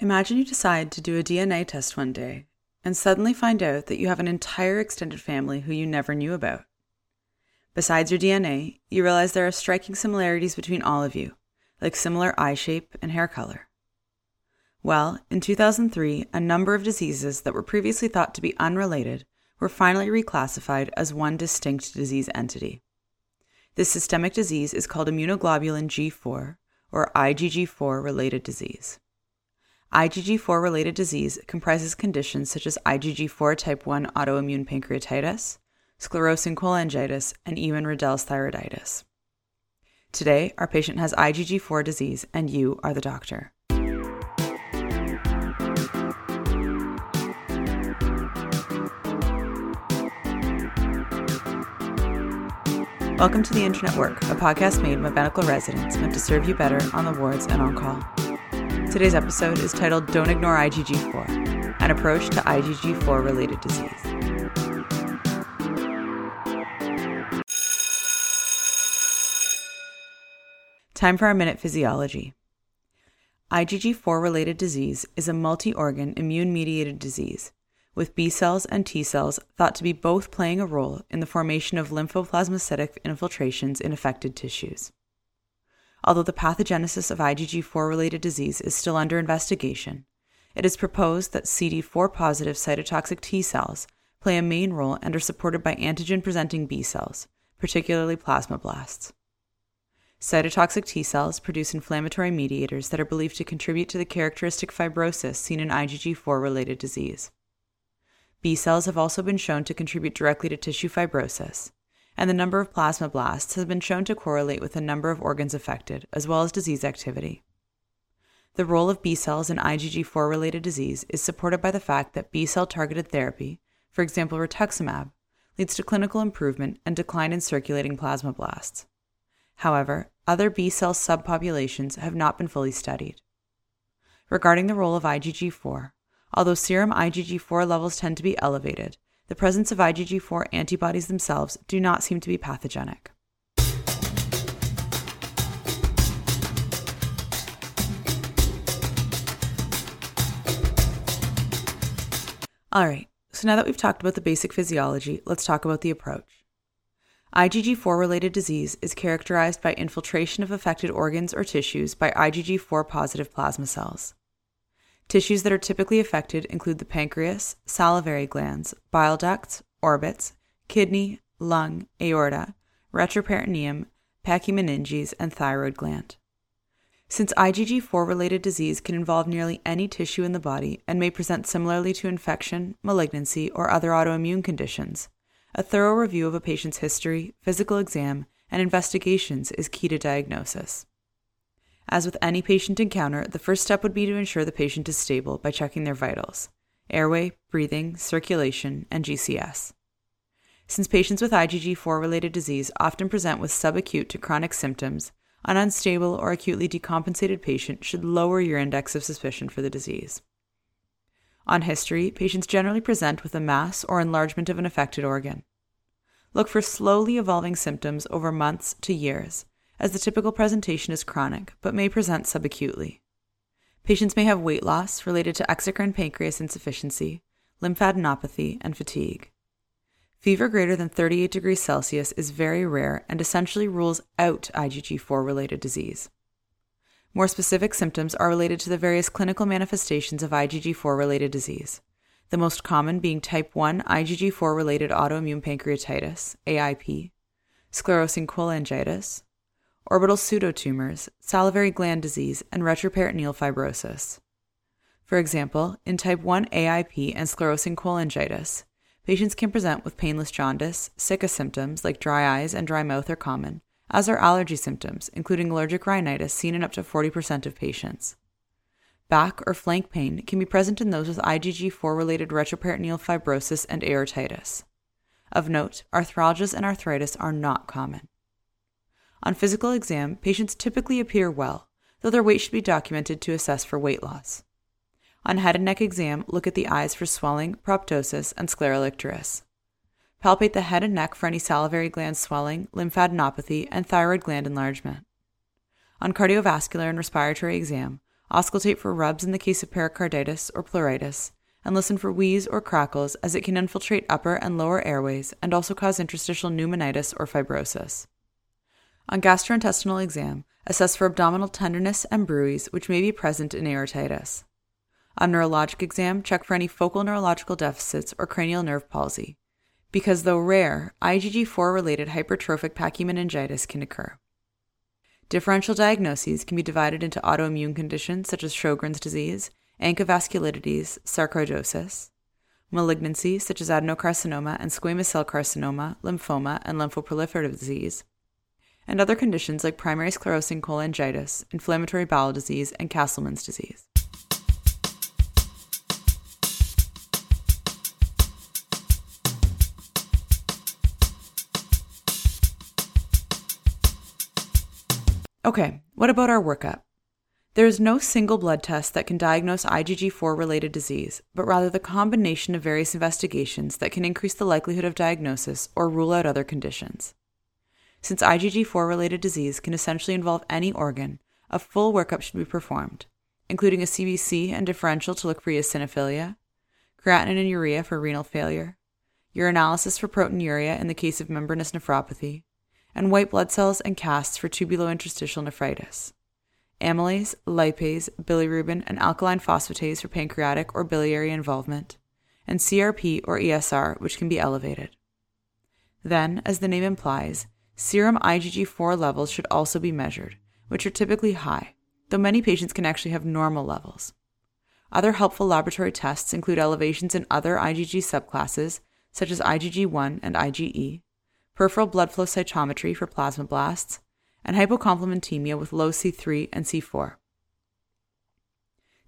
Imagine you decide to do a DNA test one day and suddenly find out that you have an entire extended family who you never knew about. Besides your DNA, you realize there are striking similarities between all of you, like similar eye shape and hair color. Well, in 2003, a number of diseases that were previously thought to be unrelated were finally reclassified as one distinct disease entity. This systemic disease is called immunoglobulin G4 or IgG4 related disease. IgG4 related disease comprises conditions such as IgG4 type 1 autoimmune pancreatitis, sclerosing cholangitis, and even Riedel's thyroiditis. Today, our patient has IgG4 disease, and you are the doctor. Welcome to The Internet Work, a podcast made by medical residents meant to serve you better on the wards and on call. Today's episode is titled Don't Ignore IgG4 An Approach to IgG4 Related Disease. Time for our minute physiology. IgG4 related disease is a multi organ immune mediated disease, with B cells and T cells thought to be both playing a role in the formation of lymphoplasmacytic infiltrations in affected tissues. Although the pathogenesis of IgG4 related disease is still under investigation, it is proposed that CD4 positive cytotoxic T cells play a main role and are supported by antigen presenting B cells, particularly plasmablasts. Cytotoxic T cells produce inflammatory mediators that are believed to contribute to the characteristic fibrosis seen in IgG4 related disease. B cells have also been shown to contribute directly to tissue fibrosis, and the number of plasmablasts has been shown to correlate with the number of organs affected, as well as disease activity. The role of B cells in IgG4 related disease is supported by the fact that B cell targeted therapy, for example rituximab, leads to clinical improvement and decline in circulating plasmablasts. However, other B cell subpopulations have not been fully studied. Regarding the role of IgG4, although serum IgG4 levels tend to be elevated, the presence of IgG4 antibodies themselves do not seem to be pathogenic. All right, so now that we've talked about the basic physiology, let's talk about the approach. IgG4 related disease is characterized by infiltration of affected organs or tissues by IgG4 positive plasma cells. Tissues that are typically affected include the pancreas, salivary glands, bile ducts, orbits, kidney, lung, aorta, retroperitoneum, pachymeninges, and thyroid gland. Since IgG4 related disease can involve nearly any tissue in the body and may present similarly to infection, malignancy, or other autoimmune conditions, a thorough review of a patient's history, physical exam, and investigations is key to diagnosis. As with any patient encounter, the first step would be to ensure the patient is stable by checking their vitals airway, breathing, circulation, and GCS. Since patients with IgG4 related disease often present with subacute to chronic symptoms, an unstable or acutely decompensated patient should lower your index of suspicion for the disease. On history, patients generally present with a mass or enlargement of an affected organ. Look for slowly evolving symptoms over months to years as the typical presentation is chronic but may present subacutely. Patients may have weight loss related to exocrine pancreas insufficiency, lymphadenopathy, and fatigue. Fever greater than 38 degrees Celsius is very rare and essentially rules out IgG4 related disease. More specific symptoms are related to the various clinical manifestations of IgG4 related disease, the most common being type 1 IgG4 related autoimmune pancreatitis, AIP, sclerosing cholangitis, orbital pseudotumors, salivary gland disease, and retroperitoneal fibrosis. For example, in type 1 AIP and sclerosing cholangitis, patients can present with painless jaundice, sicca symptoms like dry eyes and dry mouth are common, as are allergy symptoms, including allergic rhinitis seen in up to 40% of patients. Back or flank pain can be present in those with IgG4 related retroperitoneal fibrosis and aortitis. Of note, arthralgias and arthritis are not common. On physical exam, patients typically appear well, though their weight should be documented to assess for weight loss. On head and neck exam, look at the eyes for swelling, proptosis, and scleral. Palpate the head and neck for any salivary gland swelling, lymphadenopathy, and thyroid gland enlargement. On cardiovascular and respiratory exam, auscultate for rubs in the case of pericarditis or pleuritis, and listen for wheeze or crackles as it can infiltrate upper and lower airways and also cause interstitial pneumonitis or fibrosis. On gastrointestinal exam, assess for abdominal tenderness and bruits which may be present in aortitis. On neurologic exam, check for any focal neurological deficits or cranial nerve palsy, because though rare, IgG4 related hypertrophic pachymeningitis can occur. Differential diagnoses can be divided into autoimmune conditions such as Sjogren's disease, vasculitis, sarcoidosis, malignancy such as adenocarcinoma and squamous cell carcinoma, lymphoma, and lymphoproliferative disease, and other conditions like primary sclerosing cholangitis, inflammatory bowel disease, and Castleman's disease. Okay, what about our workup? There is no single blood test that can diagnose IgG4 related disease, but rather the combination of various investigations that can increase the likelihood of diagnosis or rule out other conditions. Since IgG4 related disease can essentially involve any organ, a full workup should be performed, including a CBC and differential to look for eosinophilia, creatinine and urea for renal failure, urinalysis for proteinuria in the case of membranous nephropathy, and white blood cells and casts for tubulointerstitial nephritis. Amylase, lipase, bilirubin, and alkaline phosphatase for pancreatic or biliary involvement, and CRP or ESR, which can be elevated. Then, as the name implies, serum IgG4 levels should also be measured, which are typically high, though many patients can actually have normal levels. Other helpful laboratory tests include elevations in other IgG subclasses, such as IgG1 and IgE, peripheral blood flow cytometry for plasmablasts, and hypocomplementemia with low C3 and C4.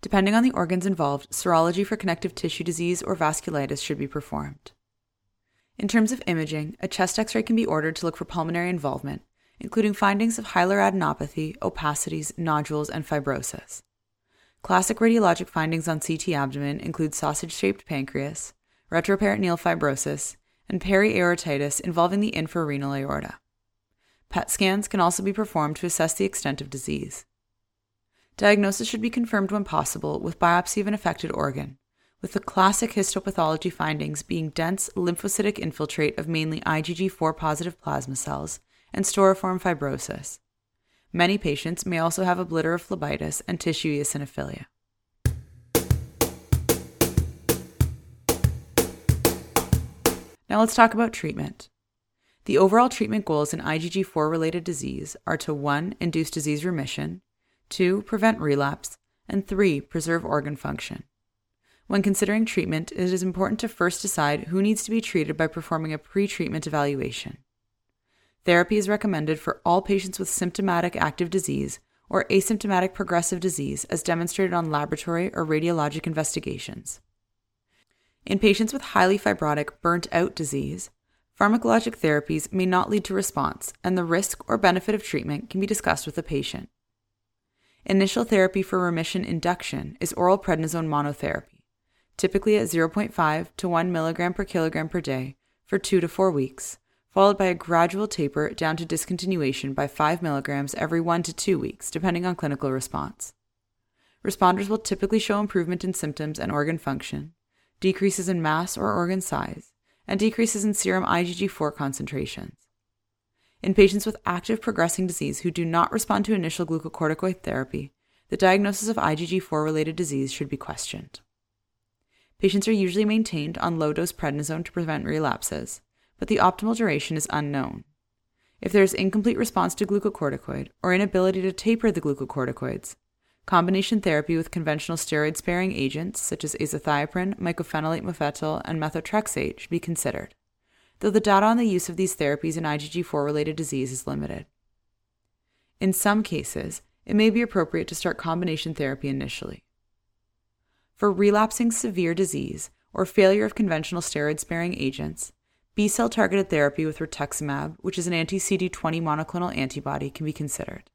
Depending on the organs involved, serology for connective tissue disease or vasculitis should be performed. In terms of imaging, a chest x ray can be ordered to look for pulmonary involvement, including findings of hilar adenopathy, opacities, nodules, and fibrosis. Classic radiologic findings on CT abdomen include sausage shaped pancreas, retroperitoneal fibrosis, and periaortitis involving the infrarenal aorta. PET scans can also be performed to assess the extent of disease. Diagnosis should be confirmed when possible with biopsy of an affected organ, with the classic histopathology findings being dense lymphocytic infiltrate of mainly IgG4 positive plasma cells and storiform fibrosis. Many patients may also have obliterative phlebitis and tissue eosinophilia. Now let's talk about treatment. The overall treatment goals in IgG4 related disease are to 1. induce disease remission, 2. prevent relapse, and 3. preserve organ function. When considering treatment, it is important to first decide who needs to be treated by performing a pre treatment evaluation. Therapy is recommended for all patients with symptomatic active disease or asymptomatic progressive disease as demonstrated on laboratory or radiologic investigations. In patients with highly fibrotic, burnt out disease, pharmacologic therapies may not lead to response, and the risk or benefit of treatment can be discussed with the patient. Initial therapy for remission induction is oral prednisone monotherapy, typically at 0.5 to 1 mg per kilogram per day for 2 to 4 weeks, followed by a gradual taper down to discontinuation by 5 mg every 1 to 2 weeks, depending on clinical response. Responders will typically show improvement in symptoms and organ function, decreases in mass or organ size, and decreases in serum IgG4 concentrations. In patients with active progressing disease who do not respond to initial glucocorticoid therapy, the diagnosis of IgG4 related disease should be questioned. Patients are usually maintained on low dose prednisone to prevent relapses, but the optimal duration is unknown. If there is incomplete response to glucocorticoid or inability to taper the glucocorticoids, Combination therapy with conventional steroid sparing agents such as azathioprine, mycophenolate mofetil, and methotrexate should be considered, though the data on the use of these therapies in IgG4 related disease is limited. In some cases, it may be appropriate to start combination therapy initially. For relapsing severe disease or failure of conventional steroid sparing agents, B cell targeted therapy with rituximab, which is an anti CD20 monoclonal antibody, can be considered.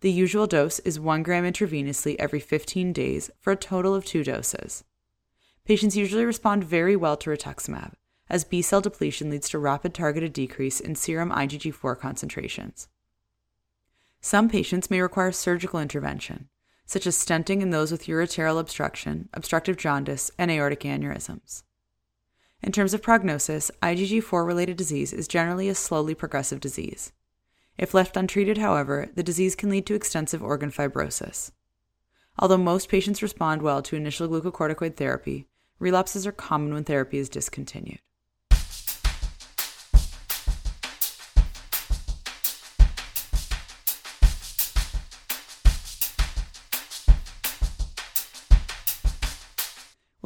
The usual dose is 1 gram intravenously every 15 days for a total of two doses. Patients usually respond very well to rituximab, as B cell depletion leads to rapid targeted decrease in serum IgG4 concentrations. Some patients may require surgical intervention, such as stenting in those with ureteral obstruction, obstructive jaundice, and aortic aneurysms. In terms of prognosis, IgG4 related disease is generally a slowly progressive disease. If left untreated, however, the disease can lead to extensive organ fibrosis. Although most patients respond well to initial glucocorticoid therapy, relapses are common when therapy is discontinued.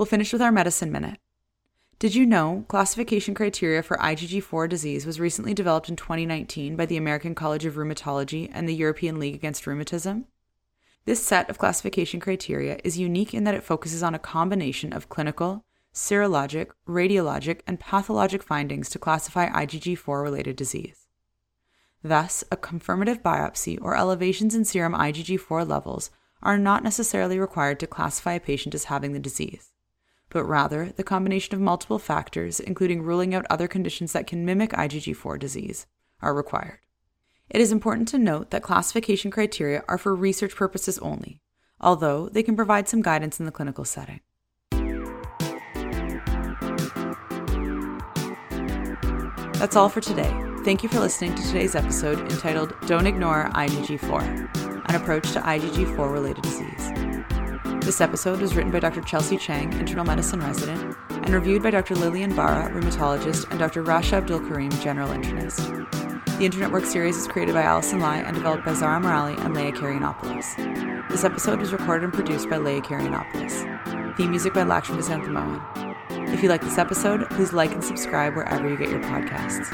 We'll finish with our medicine minute. Did you know classification criteria for IgG4 disease was recently developed in 2019 by the American College of Rheumatology and the European League Against Rheumatism? This set of classification criteria is unique in that it focuses on a combination of clinical, serologic, radiologic, and pathologic findings to classify IgG4 related disease. Thus, a confirmative biopsy or elevations in serum IgG4 levels are not necessarily required to classify a patient as having the disease but rather the combination of multiple factors, including ruling out other conditions that can mimic IgG4 disease, are required. It is important to note that classification criteria are for research purposes only, although they can provide some guidance in the clinical setting. That's all for today. Thank you for listening to today's episode entitled Don't Ignore IgG4 An Approach to IgG4 Related Disease. This episode was written by Dr. Chelsea Chang, internal medicine resident, and reviewed by Dr. Lillian Barra, rheumatologist, and Dr. Rasha Abdul Karim, general internist. The Internet Work series is created by Allison Lai and developed by Zara Morali and Leah Karianopoulos. This episode was recorded and produced by Leah Karianopoulos. Theme music by Lakshmi Santhamohan. If you like this episode, please like and subscribe wherever you get your podcasts.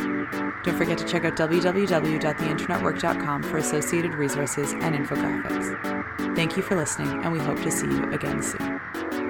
Don't forget to check out www.theinternetwork.com for associated resources and infographics. Thank you for listening, and we hope to see you again soon.